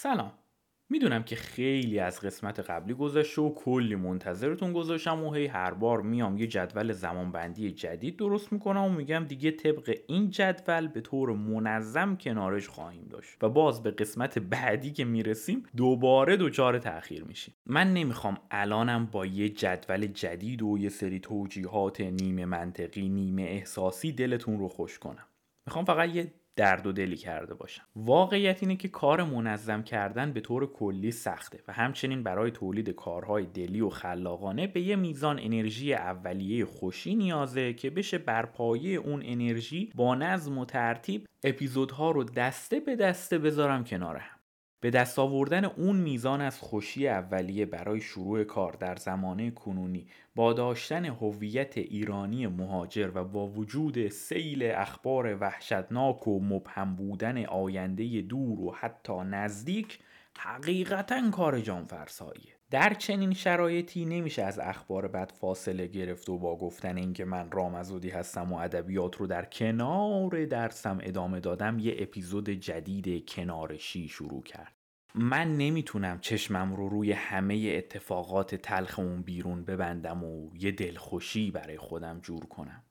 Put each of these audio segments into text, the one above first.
سلام. می‌دونم که خیلی از قسمت قبلی گذشته و کلی منتظرتون گذاشتم و هی هر بار میام یه جدول زمانبندی جدید درست می‌کنم و میگم دیگه طبق این جدول به طور منظم کنارش خواهیم داشت و باز به قسمت بعدی که می‌رسیم دوباره دچار تاخیر میشیم. من نمی‌خوام الانم با یه جدول جدید و یه سری توجیهات نیمه منطقی نیمه احساسی دلتون رو خوش کنم. می‌خوام فقط یه درد و دلی کرده باشم. واقعیت اینه که کار منظم کردن به طور کلی سخته و همچنین برای تولید کارهای دلی و خلاقانه به یه میزان انرژی اولیه خوشی نیازه که بشه بر پایه اون انرژی با نظم و ترتیب اپیزودها رو دسته به دسته بذارم کنار هم. به دست آوردن اون میزان از خوشی اولیه برای شروع کار در زمانه کنونی با داشتن هویت ایرانی مهاجر و با وجود سیل اخبار وحشتناک و مبهم بودن آینده دور و حتی نزدیک حقیقتا کار جان فرساییه در چنین شرایطی نمیشه از اخبار بد فاصله گرفت و با گفتن اینکه من رامزودی هستم و ادبیات رو در کنار درسم ادامه دادم یه اپیزود جدید کنارشی شروع کرد. من نمی‌تونم چشمم رو روی همه اتفاقات تلخ اون بیرون ببندم و یه دلخوشی برای خودم جور کنم.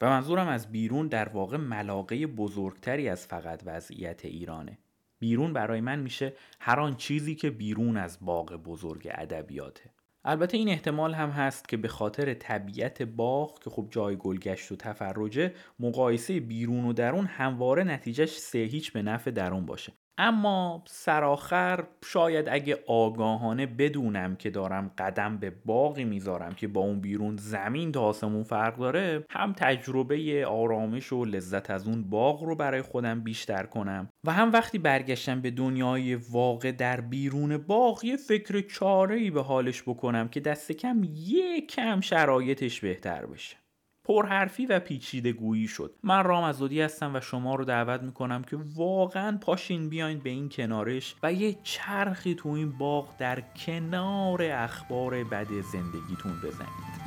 و منظورم از بیرون در واقع ملاقه بزرگتری از فقط وضعیت ایرانه. بیرون برای من میشه هر آن چیزی که بیرون از باغ بزرگ ادبیاته. البته این احتمال هم هست که به خاطر طبیعت باغ که خب جای گلگشت و تفرجه مقایسه بیرون و درون همواره نتیجهش سه هیچ به نفع درون باشه. اما سرآخر شاید اگه آگاهانه بدونم که دارم قدم به باقی می‌ذارم که با اون بیرون زمین تا آسمون فرق داره هم تجربه آرامش و لذت از اون باغ رو برای خودم بیشتر کنم. و هم وقتی برگشتم به دنیای واقع در بیرون باغ یه فکر چاره ای به حالش بکنم که دست کم یک کم شرایطش بهتر بشه. پرحرفی و پیچیده گویی شد. من رام ازودی هستم و شما رو دعوت می‌کنم که واقعا پاشین بیاین به این کنارش و یه چرخی تو این باغ در کنار اخبار بد زندگیتون بزنید.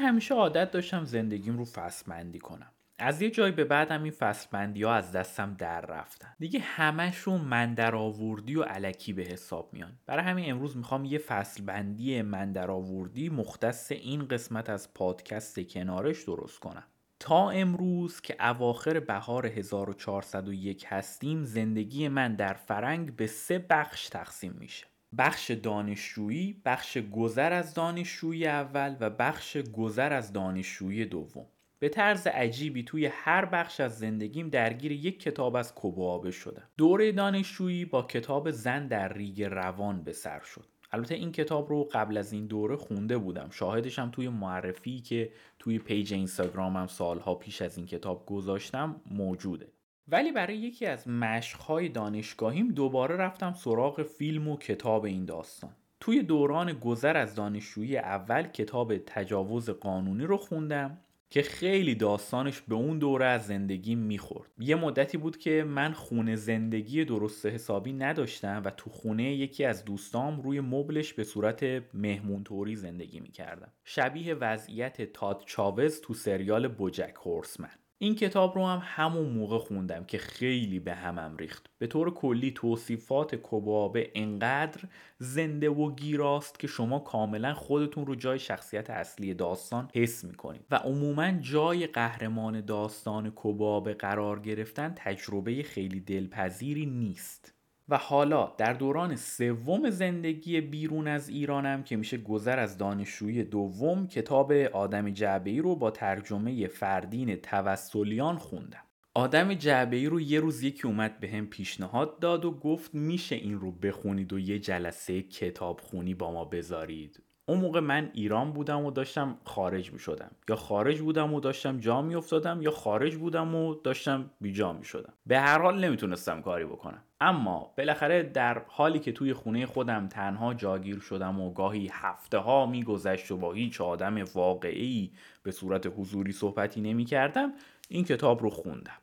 همیشه عادت داشتم زندگیم رو فصل کنم. از یه جای به بعدم این فصل ها از دستم در رفتن. دیگه همشون من در آوردی و علکی به حساب میان. برای همین امروز می‌خوام یه فصل بندی من در آوردی مختص این قسمت از پادکست کنارش درست کنم. تا امروز که اواخر بهار 1401 هستیم زندگی من در فرنگ به سه بخش تقسیم میشه. بخش دانشجویی، بخش گذر از دانشجویی اول و بخش گذر از دانشجویی دوم. به طرز عجیبی توی هر بخش از زندگیم درگیر یک کتاب از کوبو آبه شدم. دوره دانشجویی با کتاب زن در ریگ روان به سر شد. البته این کتاب رو قبل از این دوره خونده بودم شاهدشم توی معرفی که توی پیج اینستاگرامم سالها پیش از این کتاب گذاشتم موجوده ولی برای یکی از مشقهای دانشگاهیم دوباره رفتم سراغ فیلم و کتاب این داستان. توی دوران گذر از دانشجویی اول کتاب تجاوز قانونی رو خوندم که خیلی داستانش به اون دوره از زندگی می‌خورد. یه مدتی بود که من خونه زندگی درست حسابی نداشتم و تو خونه یکی از دوستام روی مبلش به صورت مهمون طوری زندگی می‌کردم. شبیه وضعیت تاد چاوز تو سریال بوجک هورسمن. این کتاب رو هم همون موقع خوندم که خیلی به همم ریخت. به طور کلی توصیفات کبابه انقدر زنده و گیراست که شما کاملا خودتون رو جای شخصیت اصلی داستان حس می‌کنید. و عموما جای قهرمان داستان کبابه قرار گرفتن تجربه خیلی دلپذیری نیست. و حالا در دوران سوم زندگی بیرون از ایرانم که میشه گذر از دانشجویی دوم کتاب آدم جعبه رو با ترجمه فردین توسلیان خوندم. آدم جعبه رو یه روز یکی اومد به هم پیشنهاد داد و گفت میشه این رو بخونید و یه جلسه کتاب خونی با ما بذارید. اون موقع من ایران بودم و داشتم خارج می شدم یا خارج بودم و داشتم جا می افتادم یا خارج بودم و داشتم بیجا می شدم به هر حال نمی‌تونستم کاری بکنم. اما بالاخره در حالی که توی خونه خودم تنها جاگیر شدم و گاهی هفته ها میگذشت و با هیچ آدم واقعی به صورت حضوری صحبتی نمی کردم این کتاب رو خوندم.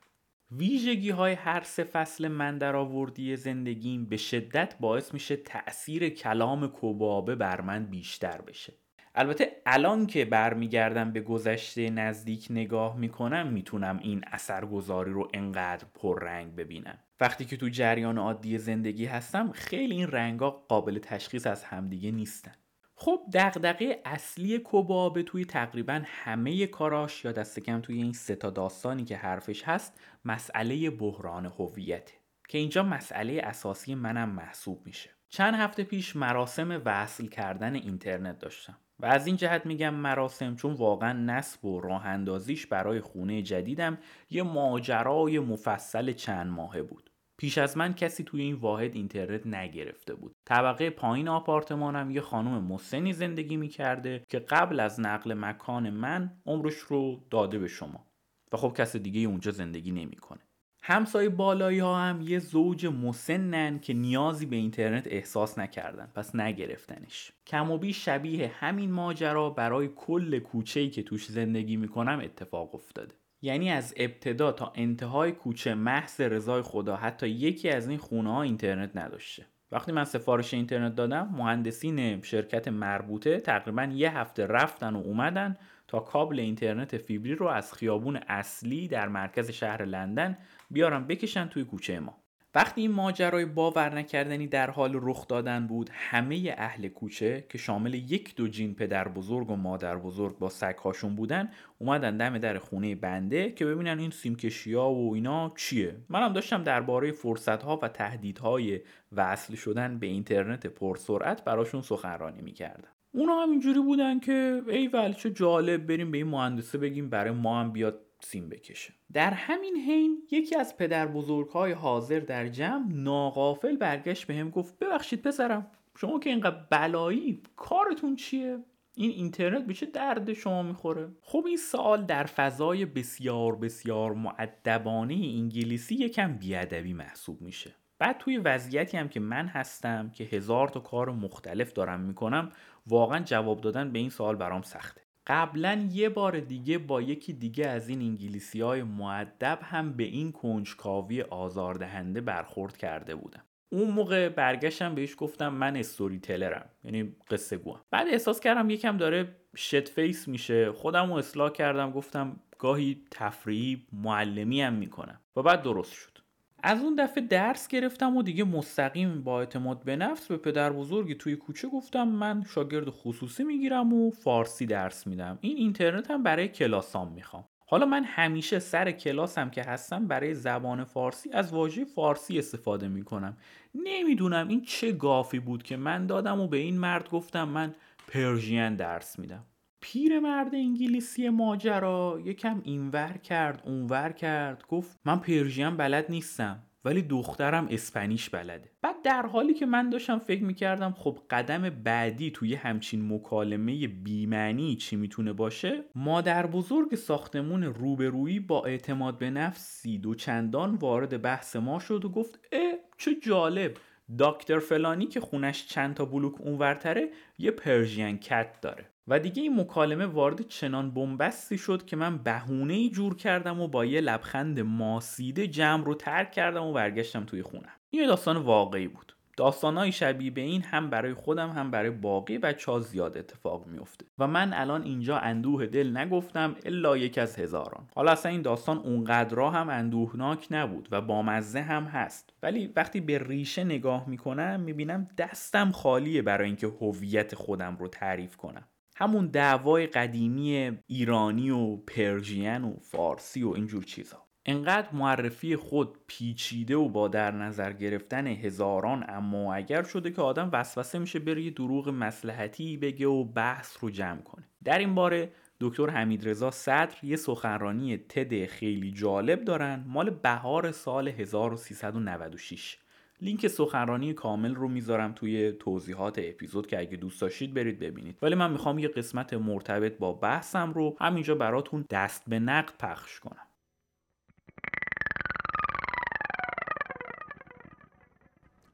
ویژگی های هر سه فصل من در آوردی زندگیم به شدت باعث میشه تأثیر کلام کبابه بر من بیشتر بشه. البته الان که برمیگردم به گذشته نزدیک نگاه می‌کنم می‌تونم این اثرگذاری رو انقدر پررنگ ببینم. وقتی که تو جریان عادی زندگی هستم خیلی این رنگا قابل تشخیص از همدیگه نیستن. خب دغدغه اصلی کوبابه توی تقریبا همه کاراش یا دست کم توی این سه تا داستانی که حرفش هست مسئله بحران هویته که اینجا مسئله اساسی منم محسوب میشه. چند هفته پیش مراسم وصل کردن اینترنت داشتم و از این جهت میگم مراسم چون واقعا نصب و راه اندازیش برای خونه جدیدم یه ماجرای مفصل چند ماهه بود. پیش از من کسی توی این واحد اینترنت نگرفته بود. طبقه پایین آپارتمانم یه خانم مسنی زندگی می‌کرده که قبل از نقل مکان من عمرش رو داده به شما. و خب کس دیگه اونجا زندگی نمی‌کنه. همسایه بالایی ها هم یه زوج مسنن که نیازی به اینترنت احساس نکردن. پس نگرفتنش. کم و بیش شبیه همین ماجرا برای کل کوچه‌ای که توش زندگی می‌کنم اتفاق افتاده. یعنی از ابتدا تا انتهای کوچه محض رضای خدا حتی یکی از این خونه ها اینترنت نداشته. وقتی من سفارش اینترنت دادم مهندسین شرکت مربوطه تقریبا یه هفته رفتن و اومدن تا کابل اینترنت فیبری رو از خیابون اصلی در مرکز شهر لندن بیارن بکشن توی کوچه ما. وقتی این ماجرای باور نکردنی در حال رخ دادن بود همه اهل کوچه که شامل یک دو جین پدر بزرگ و مادر بزرگ با سگهاشون بودن اومدن دم در خونه بنده که ببینن این سیمکشی ها و اینا چیه. منم داشتم درباره فرصت ها و تهدیدهای وصل شدن به اینترنت پرسرعت براشون سخنرانی می‌کردم. اونا هم اینجوری بودن که ای ول چه جالب بریم به این مهندسه بگیم برای ما هم بیاد سیم بکشه. در همین حین یکی از پدر بزرگ های حاضر در جمع ناقافل برگشت به هم گفت ببخشید پسرم شما که اینقدر بلایی کارتون چیه؟ این اینترنت به چه درد شما می‌خوره؟ خب این سوال در فضای بسیار بسیار مودبانه انگلیسی یکم بیادبی محسوب میشه. بعد توی وضعیتی هم که من هستم که هزار تا کار مختلف دارم می‌کنم واقعا جواب دادن به این سوال برام سخته. قبلا یه بار دیگه با یکی دیگه از این انگلیسی های مودب هم به این کنجکاوی آزاردهنده برخورد کرده بودم. اون موقع برگشتم بهش گفتم من storyteller م یعنی قصه گوام. بعد احساس کردم یکم داره shit face میشه. خودم رو اصلاح کردم گفتم گاهی تفریحی معلمی هم می‌کنم. و بعد درست شد. از اون دفعه درس گرفتم و دیگه مستقیم با اعتماد به نفس به پدر بزرگی توی کوچه گفتم من شاگرد خصوصی می‌گیرم و فارسی درس میدم. این اینترنت هم برای کلاسام می‌خوام. حالا من همیشه سر کلاسم که هستم برای زبان فارسی از واژه فارسی استفاده می‌کنم. نمی‌دونم این چه گافی بود که من دادم و به این مرد گفتم من پرژین درس میدم. پیرمرد انگلیسی ماجرا یکم اینور کرد اونور کرد. گفت من پرژین بلد نیستم ولی دخترم اسپانیش بلده. بعد در حالی که من داشتم فکر می‌کردم خب قدم بعدی توی همچین مکالمه بیمعنی چی می‌تونه باشه مادر بزرگ ساختمون روبرویی با اعتماد به نفسی دو چندان وارد بحث ما شد و گفت اه چه جالب. دکتر فلانی که خونش چند تا بلوک اونورتره یه پرژین کت داره. و دیگه این مکالمه وارد چنان بنبستی شد که من بهونه ای جور کردم و با یه لبخند ماسیده جمع رو ترک کردم و برگشتم توی خونه این داستان واقعی بود. داستانهای شبیه به این هم برای خودم هم برای باقی بچه ها زیاد اتفاق میفته و من الان اینجا اندوه دل نگفتم الا یک از هزاران. حالا اصلا این داستان اونقدرها هم اندوهناک نبود و بامزه هم هست. ولی وقتی به ریشه نگاه می‌کنم می‌بینم دستم خالیه برای اینکه هویت خودم رو تعریف کنم. همون دعوای قدیمی ایرانی و پرژین و فارسی و اینجور چیزها انقدر معرفی خود پیچیده و با در نظر گرفتن هزاران اما اگر شده که آدم وسوسه میشه بره یه دروغ مسلحتی بگه و بحث رو جمع کنه. در این باره دکتر حمیدرضا صدر یه سخنرانی تد خیلی جالب دارن مال بهار سال 1396 لینک سخنرانی کامل رو می‌ذارم توی توضیحات اپیزود که اگه دوست داشتید برید ببینید. ولی من می‌خوام یه قسمت مرتبط با بحثم رو همینجا براتون دست به نقد پخش کنم.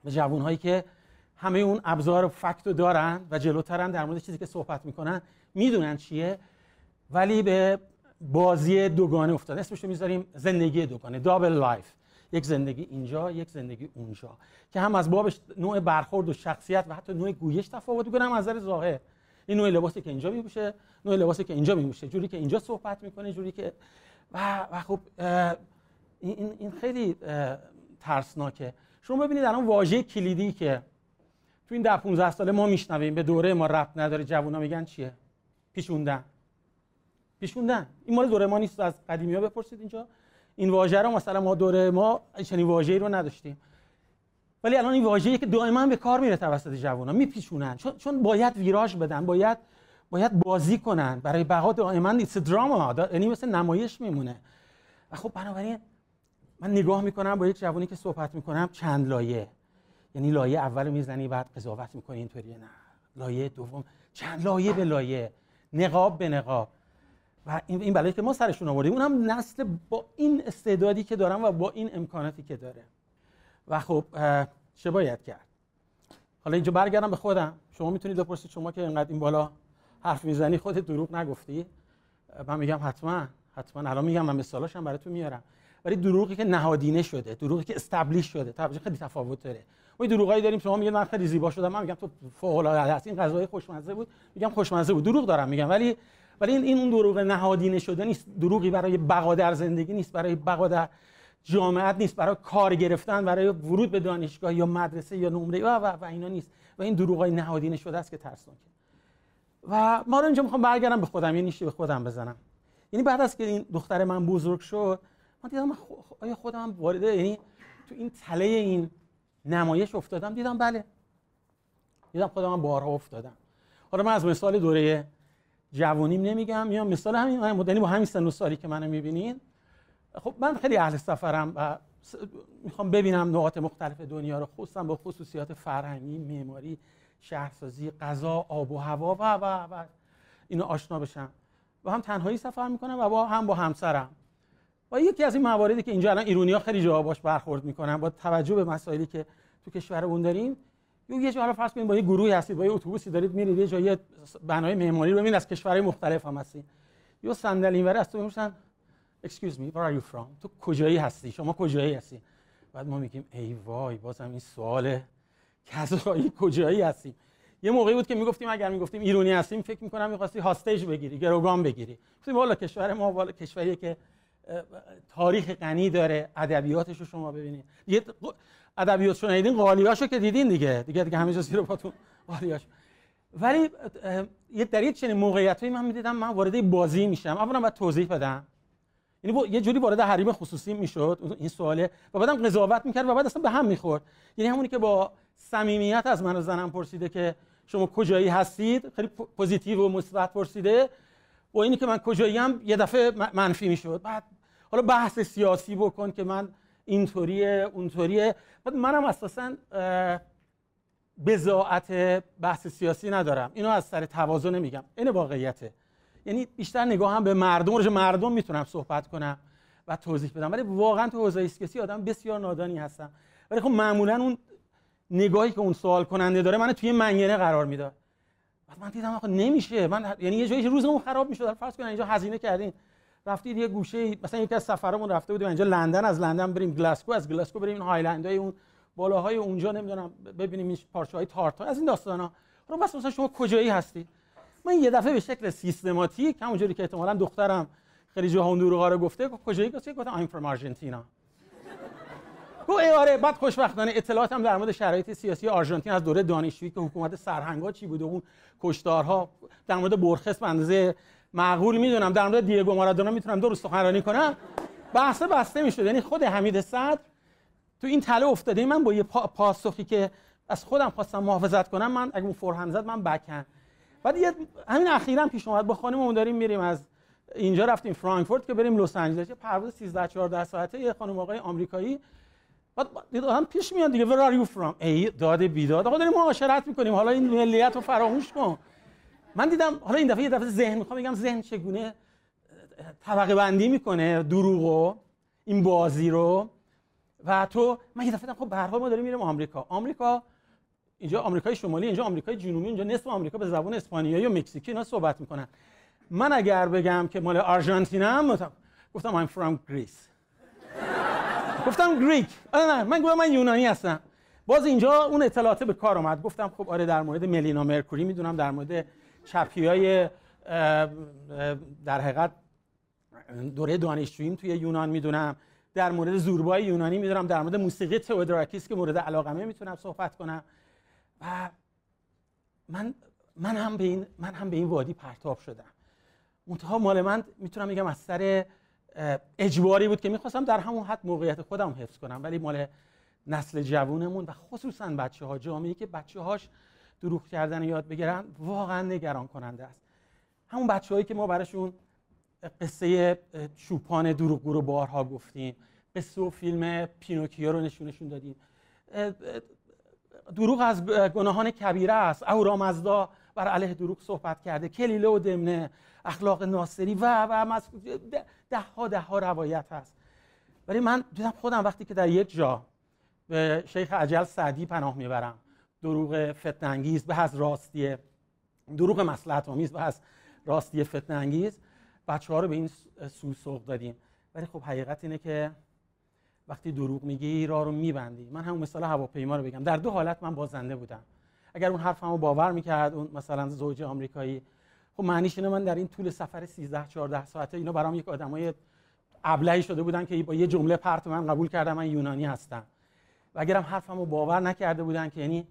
به جوان هایی که همه اون ابزار fact رو دارن و جلوترن در مورد چیزی که صحبت می‌کنن می‌دونن چیه. ولی به بازی دوگانه افتاد اسمش رو می‌ذاریم زندگی دوگانه double life یک زندگی اینجا یک زندگی اونجا که هم از بابش نوع برخورد و شخصیت و حتی نوع گویش تفاوت می‌کنه هم از نظر ظاهر. این نوع لباسی که اینجا میپوشه نوع لباسی که اینجا میپوشه جوری که اینجا صحبت می‌کنه جوری که و, و خب این, این خیلی ترسناکه. شما ببینید الان واژه کلیدی که تو این ده 15 ساله ما میشنویم به دوره ما ربط نداره جوونا میگن چیه؟ پیشوندن. پیشوندن. این مال دوره ما نیست از قدیمی ها بپرسید اینجا. این واژه رو مثلا ما دوره ما چنین واژه‌ای رو نداشتیم. ولی الان این واژه‌ای که دائما به کار میره توسط جوونا میپیشونن چون چون باید ویراژ بدن باید باید بازی کنن. برای بقا دائما نیست. دراما یعنی مثل نمایش میمونه. و خب بنابراین من نگاه می‌کنم با یک جوانی که صحبت می‌کنم چند لایه. یعنی لایه اول می‌زنی بعد قضاوت می‌کنی اینطوری نه. لایه دوم. چند لایه به لایه. نقاب به نقاب. و این بلایی که ما سرشون آوردیم اونم نسل با این استعدادی که دارم و با این امکاناتی که داره. و خب چه باید کرد؟ حالا اینجا برگردم به خودم. شما می‌تونید بپرسید شما که اینقدر این بالا حرف می‌زنی خودت دروغ نگفتی؟ من میگم حتما حتما. الان میگم من مثالاشم هم براتون میارم. ولی دروغی که نهادینه شده دروغی که استبلیش شده طبعا خیلی تفاوت داره. ما دروغایی داریم شما میگید من خیلی زیبا شدم. من میگم تو فوق العاده این غذای خوشمزه بود. میگم خوشمزه بود. دروغ دارم میگم. ولی ولی این این اون دروغ نهادینه شده نیست. دروغی برای بقا در زندگی نیست برای بقا در جامعت نیست برای کار گرفتن برای ورود به دانشگاه یا مدرسه یا نمره و, و, و اینا نیست. و این دروغای نهادینه شده است که ترسناکه و ما رو اینجا می‌خوام برگردم به خودم. یه نیشی به خودم بزنم. یعنی بعد از که این دختر من بزرگ شد من دیدم آیا خودم وارد یعنی تو این تله این نمایش افتادم. دیدم بله. دیدم خودم بارها افتادم. حالا من از مثال دوره جوانیم نمیگم یا مثال همین من یعنی با همین سن و سالی که منو می‌بینین. خب من خیلی اهل سفرم و می‌خوام ببینم نقاط مختلف دنیا رو خصوصا با خصوصیات فرهنگی معماری شهرسازی غذا آب و هوا و و و اینو آشنا بشم. و هم تنهایی سفر می‌کنم و با هم با همسرم. و یکی از این مواردی که اینجا الان ایرونی ها خیلی جا باش برخورد می‌کنن با توجه به مسائلی که تو کشورمون داریم یه جا فرض کنید با یه گروهی هستید با یه اتوبوسی دارید میرید یه جای بنای معماری رو ببینید از کشورهای مختلف هم هستین یه صندلی اینوره از تو می‌پرسن excuse me where are you تو کجایی هستی؟ شما کجایی هستی؟ بعد ما میگیم ای وای بازم این سوال کذایی کجایی هستیم یه موقعی بود که می‌گفتیم اگر می‌گفتیم ایرانی هستیم فکر می‌کنم می‌خواستی هاستیج بگیری گروگان بگیری. گفتیم والا کشور ما والا کشوریه که تاریخ غنی داره ادبیاتش رو شما ببینید. ادبیات شنیدین قالیاشو که دیدین دیگه. دیگه دیگه همه جا زیر پاتون قالیاش ولی یه در یک چنین موقعیتی من می‌دیدم من وارد بازی میشم. اولا باید توضیح بدم. یعنی یه جوری وارد حریم خصوصی می‌شد. این سواله. و بعدم قضاوت می‌کرد و بعد اصلا به هم می‌خورد. یعنی همونی که با صمیمیت از من و زنم پرسیده که شما کجایی هستید خیلی پوزیتیو و مثبت پرسیده. و اینی که من کجایی هم یه دفعه منفی می‌شد. بعد حالا بحث سیاسی بکن که من اینطوریه اونطوریه. بعد منم اساسا بزاعت بحث سیاسی ندارم. اینو از سر تواضع نمیگم. این واقعیته. یعنی بیشتر نگاه هم به مردم رو مردم می‌تونم صحبت کنم و توضیح بدم. ولی واقعا تو حوزه سیاسی آدم بسیار نادانی هستم. ولی خب معمولا اون نگاهی که اون سوال کننده داره من توی منگنه قرار می‌داد. بعد من دیدم آخه نمیشه. من یعنی یه جایی روزمون خراب می‌شد. فرض کن اینجا هزینه کردین. رفتید یه گوشه مثلا یکی از سفرمون رفته بودیم اینجا لندن از لندن بریم گلاسکو از گلاسکو بریم هایلندای اون بالاهای اونجا نمی‌دونم ببینیم این پارچه های تارتا. از این داستان ها رو بس مثلا شما کجایی هستی من یه دفعه به شکل سیستماتیک همونجوری که احتمالاً دخترم خیلی جاها اون دروغا رو گفته کجایی؟ گفته گفتم I'm from Argentina. گفت آره بعد خوشبختانه اطلاعاتم در مورد شرایط سیاسی آرژانتین از دوره دانشجویی که حکومت سرهنگا چی بوده اون کشتارها در مورد برخس به اندازه معقول می‌دونم. در مورد دیگو مارادونا می‌تونم درست سخنرانی کنم. بحث بسته می‌شد. یعنی خود حمید صدر تو این تله افتاده. من با یه پاسخی که از خودم خواستم محافظت کنم من اگه اون فورهند زد من بکن. بعد یه همین اخیرا پیش اومد. با خانممون داریم میریم از اینجا رفتیم فرانکفورت که بریم لس آنجلس یه پرواز 13 14 ساعته یه خانم آقای آمریکایی. بعد هم پیش میاد دیگه. Where are you from? ای داد بیداد. آقا داریم معاشرت می‌کنیم. حالا این ملیت رو فراموش کن. من دیدم حالا این دفعه یه دفعه ذهن می‌خوام بگم ذهن چگونه طبقه بندی می‌کنه دروغو این بازی رو. و تو من یه دفعه خب به هر حال ما داریم میریم آمریکا. آمریکا اینجا آمریکای شمالی اینجا آمریکای جنوبی اینجا نصف آمریکا به زبان اسپانیایی و مکزیکی اینا صحبت می‌کنن. من اگر بگم که مال آرژانتینم گفتم I'm from Greece. گفتم گریک آره نه من گفتم من یونانی هستم. باز اینجا اون اطلاعات به کار اومد. گفتم خب آره در مورد ملینا مرکوری می‌دونم در مورد چپی های در حقیقت دوره دانشجوییم توی یونان می‌دونم. در مورد زوربای یونانی می‌دونم. در مورد موسیقی تئودوراکیس که مورد علاقمه می‌تونم صحبت کنم. و من من هم به این من هم به این وادی پرتاب شدم. منتها مال من می‌تونم بگم از سر اجباری بود که می‌خواستم در همون حد موقعیت خودم حفظ کنم. ولی مال نسل جوونمون و خصوصا بچه ها جامعه که بچه هاش دروغ کردن یاد بگیرن واقعا نگران کننده است. همون بچه هایی که ما براشون قصه چوپان دروغگو رو بارها گفتیم قصه و فیلم پینوکیو رو نشونشون دادیم. دروغ از گناهان کبیره است. اهورامزدا بر علیه دروغ صحبت کرده کلیله و دمنه اخلاق ناصری و و ده ها ده ها روایت هست. ولی من خودم وقتی که در یک جا به شیخ عجل سعدی پناه می‌برم. دروغ فتن انگیز به از راستی دروغ مصلحت آمیز به از راستی فتن انگیز بچه ها رو به این سو سوق دادیم. ولی خب حقیقت اینه که وقتی دروغ میگی راه رو میبندی. من همون مثال هواپیما رو بگم. در دو حالت من بازنده بودم. اگر اون حرفمو باور می‌کرد اون مثلا زوج آمریکایی. خب معنیش اینه من در این طول سفر 13 14 ساعته اینا برام یک آدمای ابلهی شده بودن که با یه جمله پرت من قبول کردم من یونانی هستم. و اگرم حرفمو باور نکرده بودن که یعنی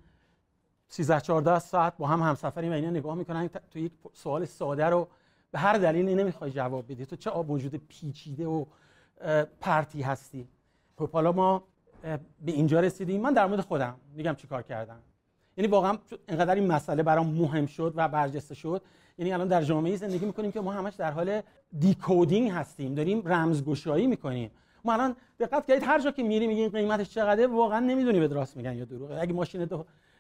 13 14 ساعت با هم همسفریم و اینا نگاه می‌کنن. تو یک سوال ساده رو به هر دلیلی نمی‌خوای جواب بدی. تو چه موجود پیچیده و پرتی هستی؟ خب حالا ما به اینجا رسیدیم. من در مورد خودم میگم چیکار کردم. یعنی واقعا اینقدر این مسئله برام مهم شد و برجسته شد. یعنی الان در جامعه زندگی می‌کنیم که ما همش در حال دیکودینگ هستیم. داریم رمزگشایی می‌کنیم. ما الان دقت کردید هر جا که میری میگین قیمتش چقدره واقعا نمی‌دونی به راست میگن یا دروغه. اگه ماشین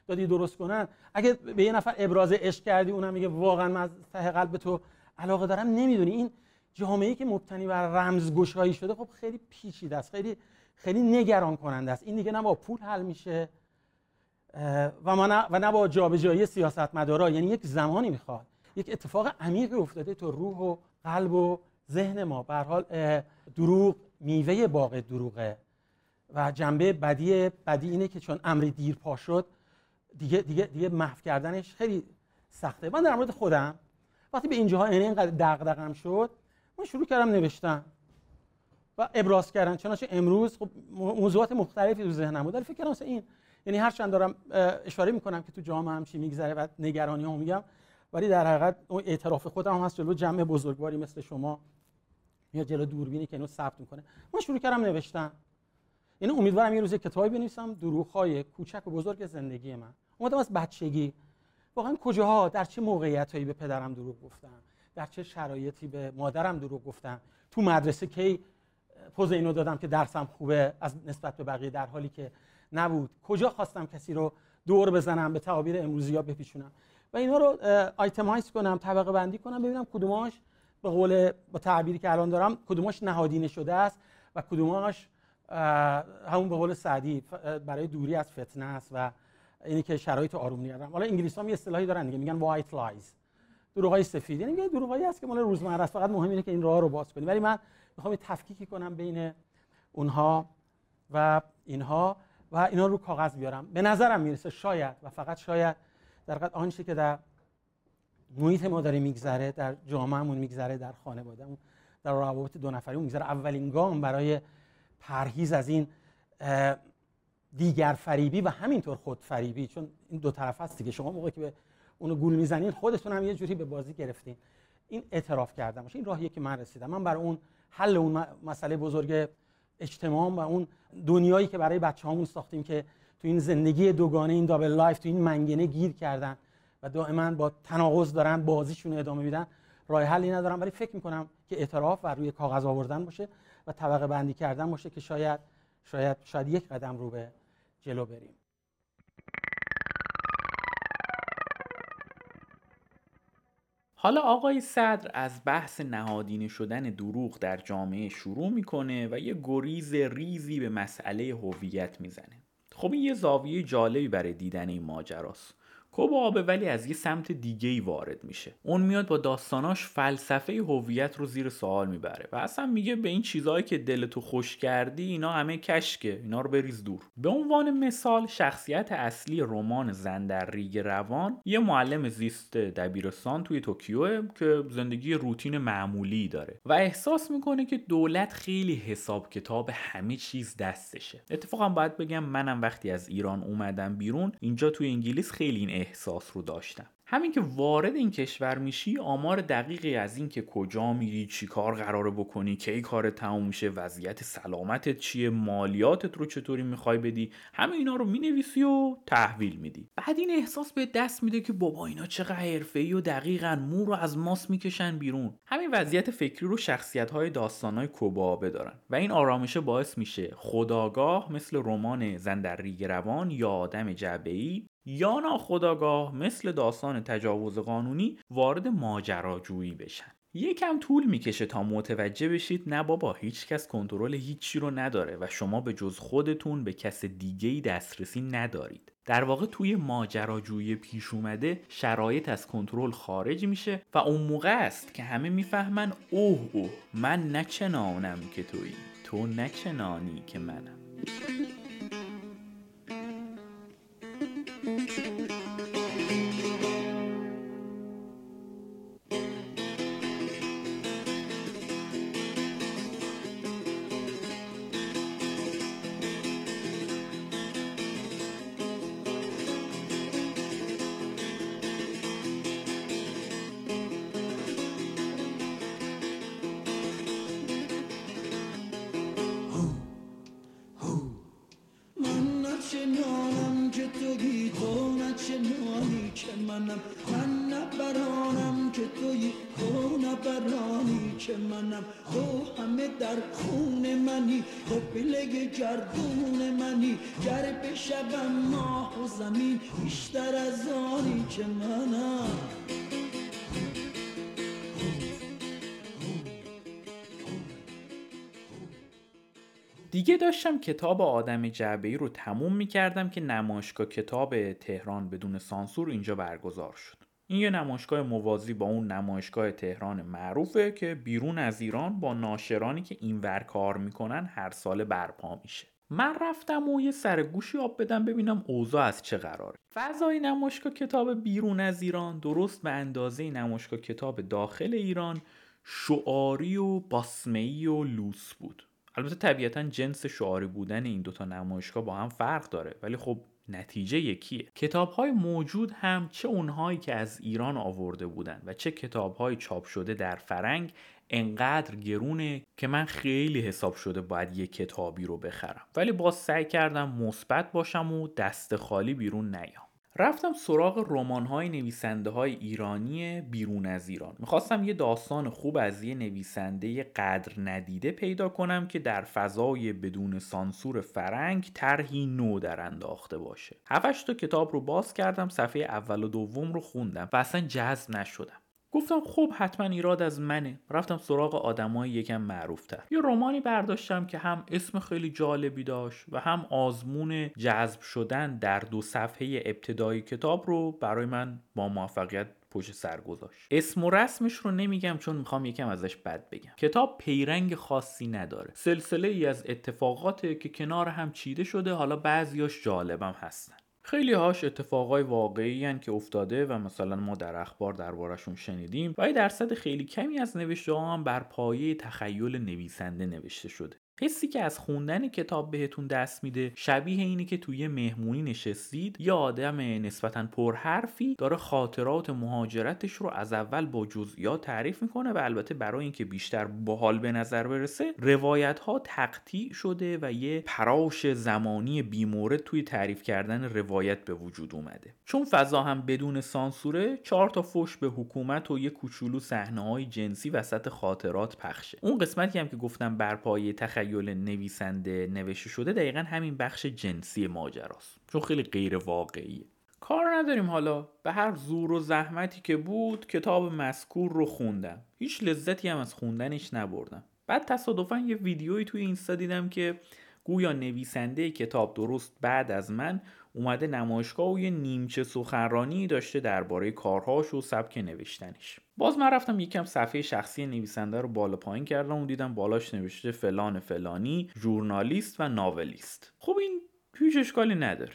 دادی درست کنن. اگه به یه نفر ابراز عشق کردی اونم میگه واقعا من از ته قلب تو علاقه دارم. نمی‌دونی. این جامعه که مبتنی بر رمزگشایی شده خب خیلی پیچیده است خیلی خیلی نگران کننده است. این دیگه نه با پول حل میشه و, نه و نه با جابجایی سیاستمدارا. یعنی یک زمانی می‌خواد یک اتفاق عمیقی افتاده تو روح و قلب و ذهن ما. به حال دروغ میوه باغ دروغه. و جنبه بدی بدی اینه که چون امری دیر پا شد دیگه دیگه دیگه محو کردنش خیلی سخته. من در مورد خودم وقتی به اینجاها یعنی اینقدر دغدغم شد من شروع کردم نوشتن و ابراز کردن. چنانچه امروز خب موضوعات مختلفی تو ذهنم بود. فکر کردم این یعنی هر چند دارم اشاره می‌کنم که تو جامعه هم چی میگذره و نگرانی هم میگم. ولی در حقیقت اون اعتراف خودم هست جلو جمع بزرگواری مثل شما یا جلو دوربینی که اینو ثبت می‌کنه. من شروع کردم نوشتن. یعنی امیدوارم یه روز کتابی بنویسم. های کوچک و بزرگ زندگی من. اومدم از بچگی. واقعا کجاها در چه موقعیتایی به پدرم دروغ گفتم در چه شرایطی به مادرم دروغ گفتم تو مدرسه کی پوز اینو دادم که درسم خوبه از نسبت به بقیه در حالی که نبود. کجا خواستم کسی رو دور بزنم به تعابیر امروزی ها بپیچونم؟ و اینا رو آیتمایز کنم طبقه بندی کنم ببینم کدوماش به قول با تعبیری که الان دارم کدوماش نهادینه شده است و کدوماش همون به قول سعدی برای دوری از فتنه است و اینی که شرایط آروم نیارم حالا انگلیسی هم یه اصطلاحی دارن دیگه میگن white lies دروغای سفید یعنی میگن دروغایی هست که مال روزمره است. فقط مهم اینه که این راه رو باز کنیم. ولی من می‌خوام تفکیکی کنم بین اونها و اینها و اینا رو کاغذ بیارم. به نظرم می‌رسه شاید و فقط شاید در حقیقت آنچه که در محیط ما داره میگذره در جامعهمون میگذره در خانوادهمون در روابط دو نفری میگذره. اولین گام برای پرهیز از این دیگر فریبی و همینطور خود فریبی چون این دو طرف هست دیگه. شما موقعی که به اونو گول می‌زنین خودتون هم یه جوری به بازی گرفتین. این اعتراف کردم باشه. این راهیه که من رسیدم. من برای اون حل اون مسئله بزرگ اجتماع و اون دنیایی که برای بچه هامون ساختیم که تو این زندگی دوگانه این double life تو این منگنه گیر کردن و دائما با تناقض دارن بازیشون ادامه میدن راه حلی ندارم. ولی فکر می‌کنم که اعتراف و روی کاغذ آوردن باشه. و طبقه بندی کردن باشه که شاید شاید شاید یک قدم رو به جلو بریم. حالا آقای صدر از بحث نهادینه شدن دروغ در جامعه شروع می‌کنه و یه گریز ریزی به مسئله هویت می‌زنه. خب این یه زاویه جالبی برای دیدن این ماجراست. کوبا آبه ولی از یه سمت دیگه ای وارد میشه. اون میاد با داستاناش فلسفه هویت رو زیر سوال می‌بره و اصلا میگه به این چیزهایی که دلتو خوش کردی اینا همه کشکه اینا رو بریز دور. به عنوان مثال شخصیت اصلی رمان زن در ریگ روان یه معلم زیست دبیرستان توی توکیو که زندگی روتین معمولی داره و احساس می‌کنه که دولت خیلی حساب کتاب همه چیز دستشه. اتفاقا باید بگم منم وقتی از ایران اومدم بیرون اینجا توی انگلیس خیلی این احساس رو داشتم. همین که وارد این کشور میشی آمار دقیقی از این که کجا میری چی کار قراره بکنی کی کار تموم میشه وضعیت سلامتت چیه مالیاتت رو چطوری می‌خوای بدی همه اینا رو می‌نویسی و تحویل میدی. بعد این احساس به دست میده که بابا اینا چقدر حرفه‌ای و دقیقا مو رو از ماس می‌کشن بیرون. همین وضعیت فکری رو شخصیت های داستان های کوبابه دارن و این آرامشه باعث میشه خداگاه مثل رمان زن روان یا آدم جعبه‌ای یا ناخداگاه مثل داستان تجاوز قانونی وارد ماجراجویی بشن. یکم طول می‌کشه تا متوجه بشید نه بابا هیچ کس کنترل هیچی رو نداره و شما به جز خودتون به کس دیگه ای دسترسی ندارید. در واقع توی ماجراجویی پیش اومده شرایط از کنترل خارج میشه و اون موقع است که همه می‌فهمن اوه اوه من نچنانم که تویی تو نچنانی که منم. Música دیگه داشتم کتاب آدم جعبه رو تموم می کردم که نمایشگاه کتاب تهران بدون سانسور اینجا برگزار شد. این یه نمایشگاه موازی با اون نمایشگاه تهران معروفه که بیرون از ایران با ناشرانی که اینور کار می‌کنن هر سال برپا میشه. من رفتم و یه سرگوشی آب بدم ببینم اوضاع از چه قراره. فضای نمایشگاه کتاب بیرون از ایران درست به اندازه نمایشگاه کتاب داخل ایران شعاری و باسمهی و لوس بود. البته طبیعتا جنس شعاری بودن این دوتا نمایشگاه با هم فرق داره ولی خب نتیجه یکیه. کتاب های موجود هم چه اونهایی که از ایران آورده بودن و چه کتاب های چاپ شده در فرنگ انقدر گرونه که من خیلی حساب شده باید یه کتابی رو بخرم. ولی باز سعی کردم مثبت باشم و دست خالی بیرون نیام. رفتم سراغ رمان های نویسنده های ایرانی بیرون از ایران. می‌خواستم یه داستان خوب از یه نویسنده قدر ندیده پیدا کنم که در فضای بدون سانسور فرنگ طرحی نو در انداخته باشه. هفتش تا کتاب رو باز کردم صفحه اول و دوم رو خوندم و اصلا جذب نشدم. گفتم خب حتما ایراد از منه. رفتم سراغ آدمای یکم معروفتر. یه رومانی برداشتم که هم اسم خیلی جالبی داشت و هم آزمون جذب شدن در دو صفحه ابتدایی کتاب رو برای من با موفقیت پشت سر گذاشت. اسم و رسمش رو نمیگم چون می‌خوام یکم ازش بد بگم. کتاب پیرنگ خاصی نداره. سلسله ای از اتفاقاته که کنار هم چیده شده حالا بعضیاش جالبم هستن. خیلی هاش اتفاقای واقعی هن که افتاده و مثلا ما در اخبار دربارشون شنیدیم و درصد خیلی کمی از نوشته ها هم بر پایه تخیل نویسنده نوشته شده. حسی که از خوندن کتاب بهتون دست میده شبیه اینی که توی مهمونی نشستید یه آدم نسبتا پرحرفی داره خاطرات مهاجرتش رو از اول با جزئیات تعریف می‌کنه و البته برای اینکه بیشتر باحال به نظر برسه روایت ها تقطیع شده و یه پراش زمانی بیمورد توی تعریف کردن روایت به وجود اومده. چون فضا هم بدون سانسوره چهار تا فش به حکومت و یه کوچولو صحنه های جنسی وسط خاطرات پخشه. اون قسمتی هم که گفتم بر پایه تخیل نویسنده نوشته شده دقیقا همین بخش جنسی ماجراست. چون خیلی غیر واقعیه. کار نداریم حالا. به هر زور و زحمتی که بود کتاب مذکور رو خوندم. هیچ لذتی هم از خوندنش نبردم. بعد تصادفا یه ویدیویی توی اینستا دیدم که گویا نویسنده کتاب درست بعد از من اومده نمایشگاه و یه نیمچه سخنرانی داشته درباره کارهاش و سبک نوشتنش. باز من رفتم یکم صفحه شخصی نویسنده رو بالا پایین کردم و دیدم بالاش نوشته فلان فلانی ژورنالیست و ناولیست. خب این هیچ اشکالی نداره.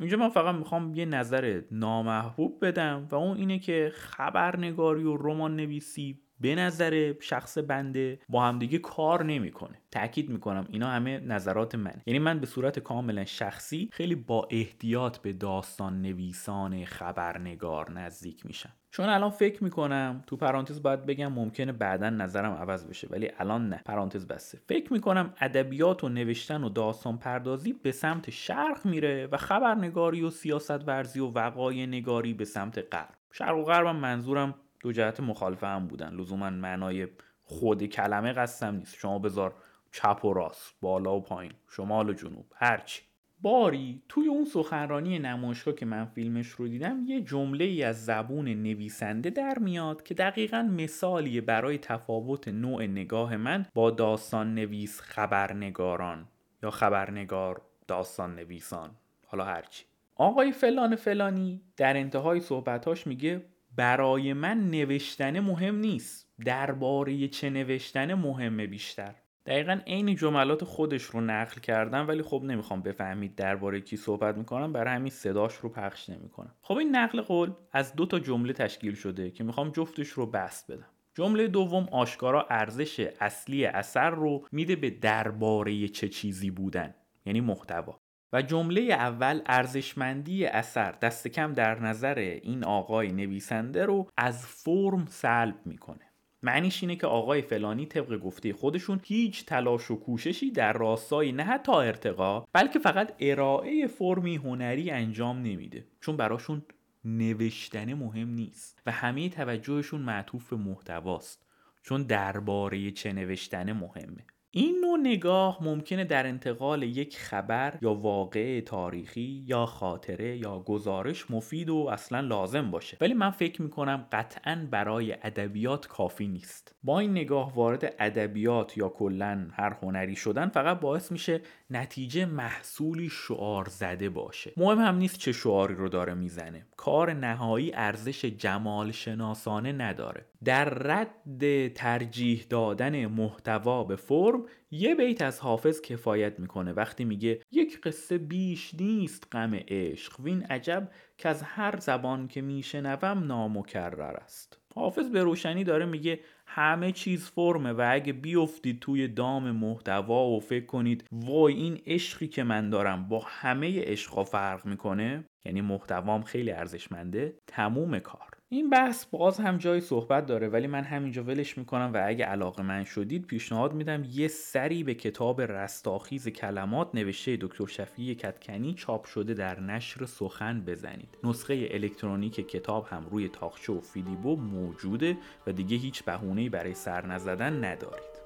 اینجا من فقط می‌خوام یه نظر نامحبوب بدم و اون اینه که خبرنگاری و رمان نویسی به نظر شخص بنده با همدیگه کار نمی‌کنه. تاکید می‌کنم اینا همه نظرات من. یعنی من به صورت کاملا شخصی خیلی با احتیاط به داستان نویسان خبرنگار نزدیک میشم. چون الان فکر می‌کنم تو پرانتز باید بگم ممکنه بعدا نظرم عوض بشه ولی الان نه. پرانتز بسته. فکر می‌کنم ادبیات و نوشتن و داستان پردازی به سمت شرق میره و خبرنگاری و سیاست ورزی و وقایع نگاری به سمت غرب. شرق و غربم منظورم دو جهت مخالفه هم بودن. لزوما معنای خود کلمه قصدم نیست. شما بذار چپ و راست بالا و پایین شمال و جنوب هرچی باری توی اون سخنرانی نمایشگاه که من فیلمش رو دیدم یه جمله ای از زبون نویسنده در میاد که دقیقا مثالیه برای تفاوت نوع نگاه من با داستان نویس خبرنگاران یا خبرنگار داستان نویسان حالا هرچی آقای فلان فلانی در انتهای صحبتاش میگه برای من نوشتن مهم نیست. درباره چه نوشتن مهمه بیشتر. دقیقا عین جملات خودش رو نقل کردم ولی خب نمی‌خوام بفهمید درباره کی صحبت می‌کنم. برای همین صداش رو پخش نمی‌کنم. خب این نقل قول از دو تا جمله تشکیل شده که می‌خوام جفتش رو بست بدم. جمله دوم آشکارا ارزش اصلی اثر رو میده به درباره چه چیزی بودن یعنی محتوا. و جمله اول ارزشمندی اثر دست کم در نظر این آقای نویسنده رو از فرم سلب می‌کنه. معنیش اینه که آقای فلانی طبق گفته خودشون هیچ تلاش و کوششی در راستای نه حتی ارتقا بلکه فقط ارائه فرمی هنری انجام نمیده. چون براشون نوشتن مهم نیست و همه توجهشون معطوف به محتواست. چون درباره چه نوشتن مهمه. این نوع نگاه ممکنه در انتقال یک خبر یا واقع تاریخی یا خاطره یا گزارش مفید و اصلا لازم باشه. ولی من فکر می‌کنم قطعا برای ادبیات کافی نیست. با این نگاه وارد ادبیات یا کلا هر هنری شدن فقط باعث میشه نتیجه محصولی شعار زده باشه. مهم هم نیست چه شعاری رو داره می‌زنه. کار نهایی ارزش جمال شناسانه نداره. در رد ترجیح دادن محتوا به فرم یه بیت از حافظ کفایت می‌کنه. وقتی میگه یک قصه بیش نیست غم عشق وین عجب که از هر زبان که میشنوم نامکرر است. حافظ به روشنی داره میگه همه چیز فرمه و اگه بیفتید توی دام محتوا و فکر کنید وای این عشقی که من دارم با همه عشقا فرق می‌کنه؟ یعنی محتوام خیلی ارزشمنده. تموم کار. این بحث باز هم جای صحبت داره ولی من همینجا ولش می‌کنم و اگه علاقه من شدید پیشنهاد میدم یه سری به کتاب رستاخیز کلمات نوشته دکتر شفیع کتکنی چاپ شده در نشر سخن بزنید. نسخه الکترونیک کتاب هم روی تاخچه و فیلیبو موجوده و دیگه هیچ بهونه‌ای برای سر نزدن ندارید.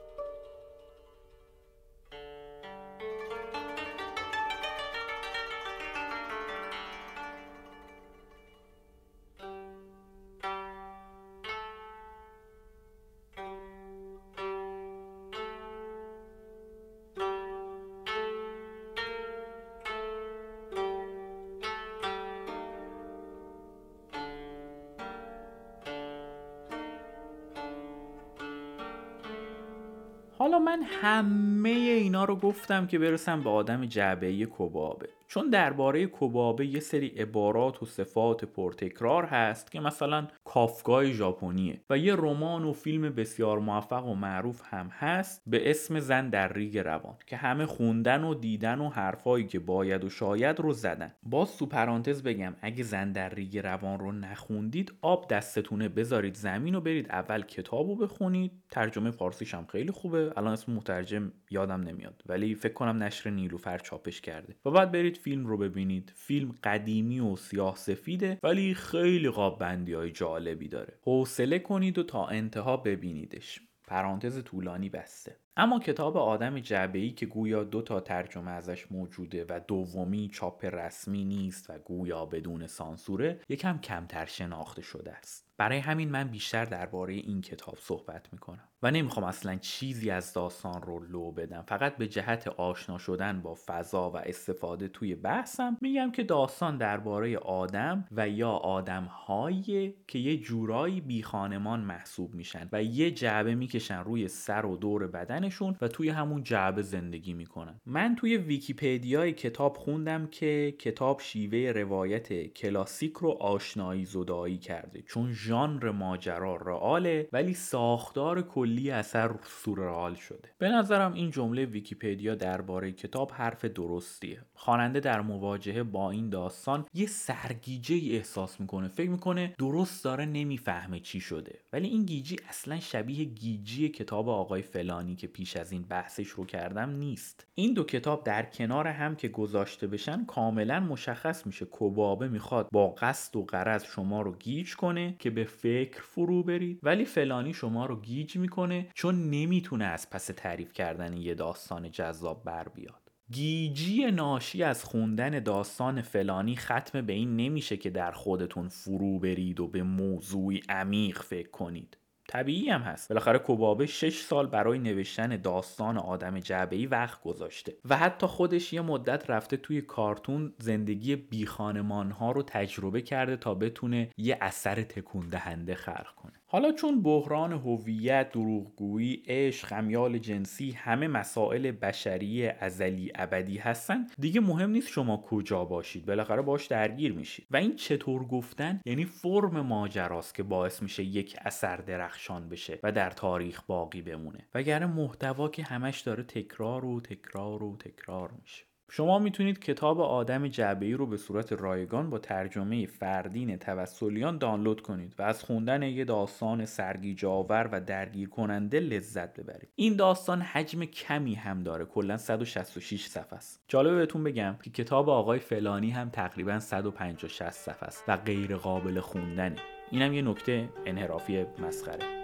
حالا من همه اینا رو گفتم که برسم به آدم جعبه کوبابه چون درباره کوبابه یه سری عبارات و صفات پرتکرار هست که مثلا کافگای ژاپنیه و یه رمان و فیلم بسیار موفق و معروف هم هست به اسم زن در ریگ روان که همه خوندن و دیدن و حرفایی که باید و شاید رو زدن. باز تو پرانتز بگم اگه زن در ریگ روان رو نخوندید آب دستتونه بذارید زمین و برید اول کتاب رو بخونید. ترجمه فارسیش هم خیلی خوبه. الان اسم مترجم یادم نمیاد ولی فکر کنم نشر نیلوفر چاپش کرده. و بعد برید فیلم رو ببینید. فیلم قدیمی و سیاه سفیده ولی خیلی قاب بندی های جالبی داره. حوصله کنید و تا انتها ببینیدش. پرانتز طولانی بسته. اما کتاب آدم جعبه‌ای که گویا دو تا ترجمه ازش موجوده و دومی چاپ رسمی نیست و گویا بدون سانسوره یکم کمتر شناخته شده است. برای همین من بیشتر درباره این کتاب صحبت می‌کنم. و نمی‌خوام اصلا چیزی از داستان رو لو بدم. فقط به جهت آشنا شدن با فضا و استفاده توی بحثم میگم که داستان درباره آدم و یا آدمهایی که یه جورایی بی خانمان محسوب میشن و یه جعبه می‌کشن روی سر و دور بدنشون و توی همون جعبه زندگی می‌کنن. من توی ویکیپدیای کتاب خوندم که کتاب شیوه روایت کلاسیک رو آشنایی زدایی کرده. چون ژانر ماجرا رئاله ولی ساختار کلی اثر سورئال شده. به نظرم این جمله ویکیپدیا درباره کتاب حرف درستیه. خواننده در مواجهه با این داستان یه سرگیجه ای احساس می‌کنه. فکر می‌کنه درست داره نمی‌فهمه چی شده. ولی این گیجی اصلا شبیه گیجی کتاب آقای فلانی که پیش از این بحثش رو کردم نیست. این دو کتاب در کنار هم که گذاشته بشن کاملا مشخص میشه. کوبو آبه می‌خواد با قصد و غرض شما رو گیج کنه که به فکر فرو برید. ولی فلانی شما رو گیج می‌کنه چون نمی‌تونه از پس تعریف کردن یه داستان جذاب بر بیاد. گیجی ناشی از خوندن داستان فلانی ختم به این نمیشه که در خودتون فرو برید و به موضوعی عمیق فکر کنید. طبیعی هم هست. بالاخره کوبابه 6 سال برای نوشتن داستان آدم جعبه وقت گذاشته و حتی خودش یه مدت رفته توی کارتون زندگی بی ها رو تجربه کرده تا بتونه یه اثر تکون دهنده خلق کنه. حالا چون بحران هویت، دروغگویی، عشق، خمیال جنسی همه مسائل بشری ازلی ابدی هستن دیگه مهم نیست شما کجا باشید بالاخره باش درگیر میشید. و این چطور گفتن؟ یعنی فرم ماجراست که باعث میشه یک اثر درخشان بشه و در تاریخ باقی بمونه. وگرنه محتوا که همش داره تکرار و تکرار و تکرار میشه. شما می‌تونید کتاب آدم جعبه رو به صورت رایگان با ترجمه فردین توسلیان دانلود کنید و از خوندن یه داستان سرگیجاور و درگیر کننده لذت ببرید. این داستان حجم کمی هم داره کلا 166 صفحه است. جالبه بهتون بگم که کتاب آقای فلانی هم تقریبا 150 صفحه است و غیر قابل خوندنه. اینم یه نکته انحرافی مسخره.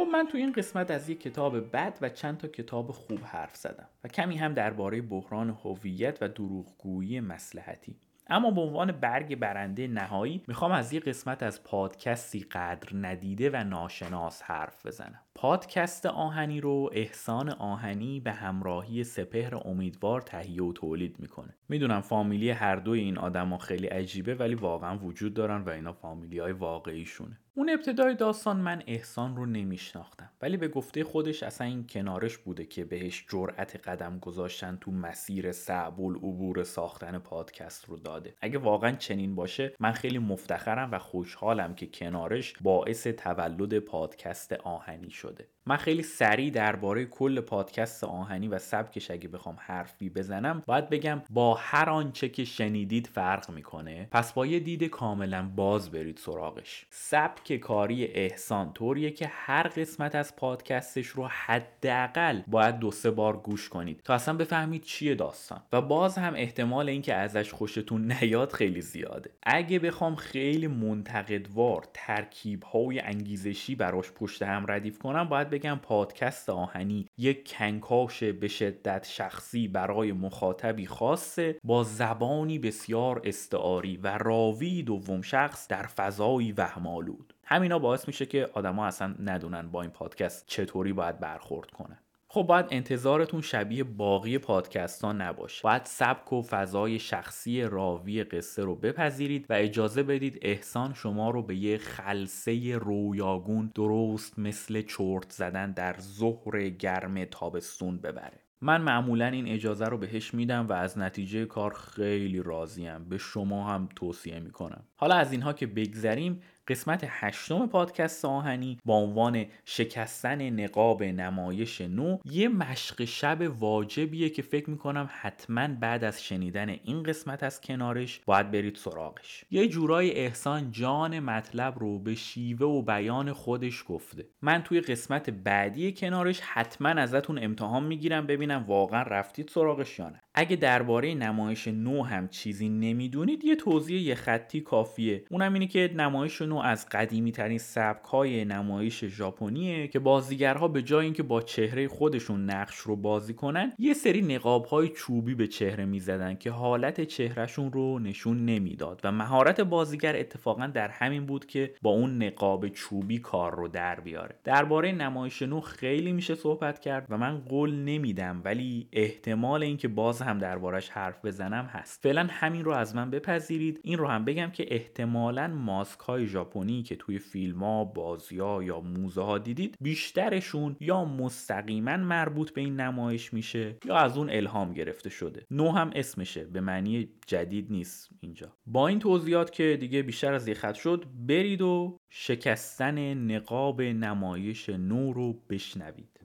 خب من تو این قسمت از یک کتاب بد و چند تا کتاب خوب حرف زدم و کمی هم درباره بحران هویت و دروغگویی مسلحتی اما به عنوان برگ برنده نهایی می‌خوام از یه قسمت از پادکستی قدر ندیده و ناشناس حرف بزنم. پادکست آهنی رو احسان آهنی به همراهی سپهر امیدوار تهیه و تولید می‌کنه. می‌دونم فامیلی هر دوی این آدما خیلی عجیبه ولی واقعا وجود دارن و اینا فامیلی های واقعیشونه. اون ابتدای داستان من احسان رو نمیشناختم ولی به گفته خودش اصلا این کنارش بوده که بهش جرأت قدم گذاشتن تو مسیر صعب العبور ساختن پادکست رو داده. اگه واقعا چنین باشه من خیلی مفتخرم و خوشحالم که کنارش باعث تولد پادکست آهنی شده. من خیلی سریع درباره کل پادکست آهنی و سبکش اگه بخوام حرفی بزنم. باید بگم با هر آنچه که شنیدید فرق می‌کنه. پس با یه دید کاملا باز برید سراغش. سبک کاری احسان طوریه که هر قسمت از پادکستش رو حداقل باید دو سه بار گوش کنید تا اصلا بفهمید چیه داستان. و باز هم احتمال اینکه ازش خوشتون نیاد خیلی زیاده. اگه بخوام خیلی منتقدوار ترکیب های انگیزشی براش پشت هم ردیف کنم باید بگم پادکست آهنی یک کنکاش به شدت شخصی برای مخاطبی خاصه با زبانی بسیار استعاری و راوی دوم شخص در فضایی وهمالود همینا باعث میشه که آدما اصلا ندونن با این پادکست چطوری باید برخورد کنن. خب باید انتظارتون شبیه باقی پادکست ها نباشه. باید سبک و فضای شخصی راوی قصه رو بپذیرید و اجازه بدید احسان شما رو به یه خلصه رویاگون درست مثل چرت زدن در ظهر گرم تابستون ببره. من معمولا این اجازه رو بهش میدم و از نتیجه کار خیلی راضیم. به شما هم توصیه می‌کنم. حالا از اینها که بگذریم قسمت هشتم پادکست آهنی با عنوان شکستن نقاب نمایش نو یه مشق شب واجبیه که فکر می‌کنم حتما بعد از شنیدن این قسمت از کنارش باید برید سراغش. یه جورای احسان جان مطلب رو به شیوه و بیان خودش گفته. من توی قسمت بعدی کنارش حتما ازتون امتحان می‌گیرم ببینم واقعا رفتید سراغش یا نه. اگه درباره نمایش نو هم چیزی نمی‌دونید یه توضیح یه خطی کافیه. اونم اینه که نمایش نو از قدیمی ترین سبک های نمایش ژاپنیه که بازیگرها به جای اینکه با چهره خودشون نقش رو بازی کنن یه سری نقاب های چوبی به چهره می‌زدن که حالت چهرهشون رو نشون نمی‌داد. و مهارت بازیگر اتفاقا در همین بود که با اون نقاب چوبی کار رو در بیاره. درباره نمایش نو خیلی میشه صحبت کرد و من قول نمیدم ولی احتمال اینکه باز دربارش حرف بزنم هست. فعلا همین رو از من بپذیرید. این رو هم بگم که احتمالا ماسک های ژاپنی که توی فیلم ها بازی یا موزه ها دیدید بیشترشون یا مستقیما مربوط به این نمایش میشه یا از اون الهام گرفته شده. نو هم اسمشه به معنی جدید نیست اینجا. با این توضیحات که دیگه بیشتر از یه خط شد برید و شکستن نقاب نمایش نو رو بشنوید.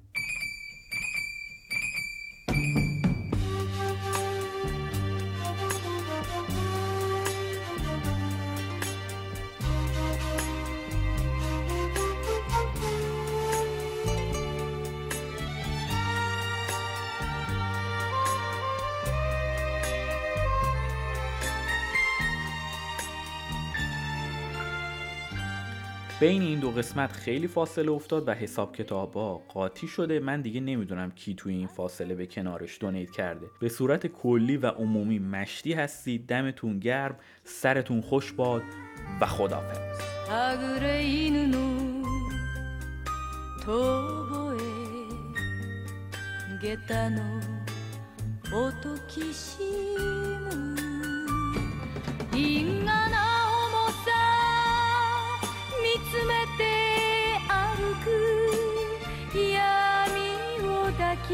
بین این دو قسمت خیلی فاصله افتاد و حساب کتابا قاطی شده. من دیگه نمی‌دونم کی توی این فاصله به کنارش دونیت کرده. به صورت کلی و عمومی مشتی هستید. دمتون گرم. سرتون خوش باد و خدافظ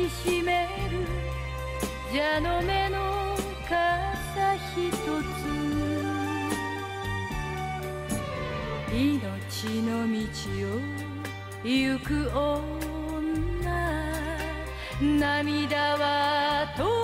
きしめる。蛇の目の傘ひとつ。命の道を行く女。涙はと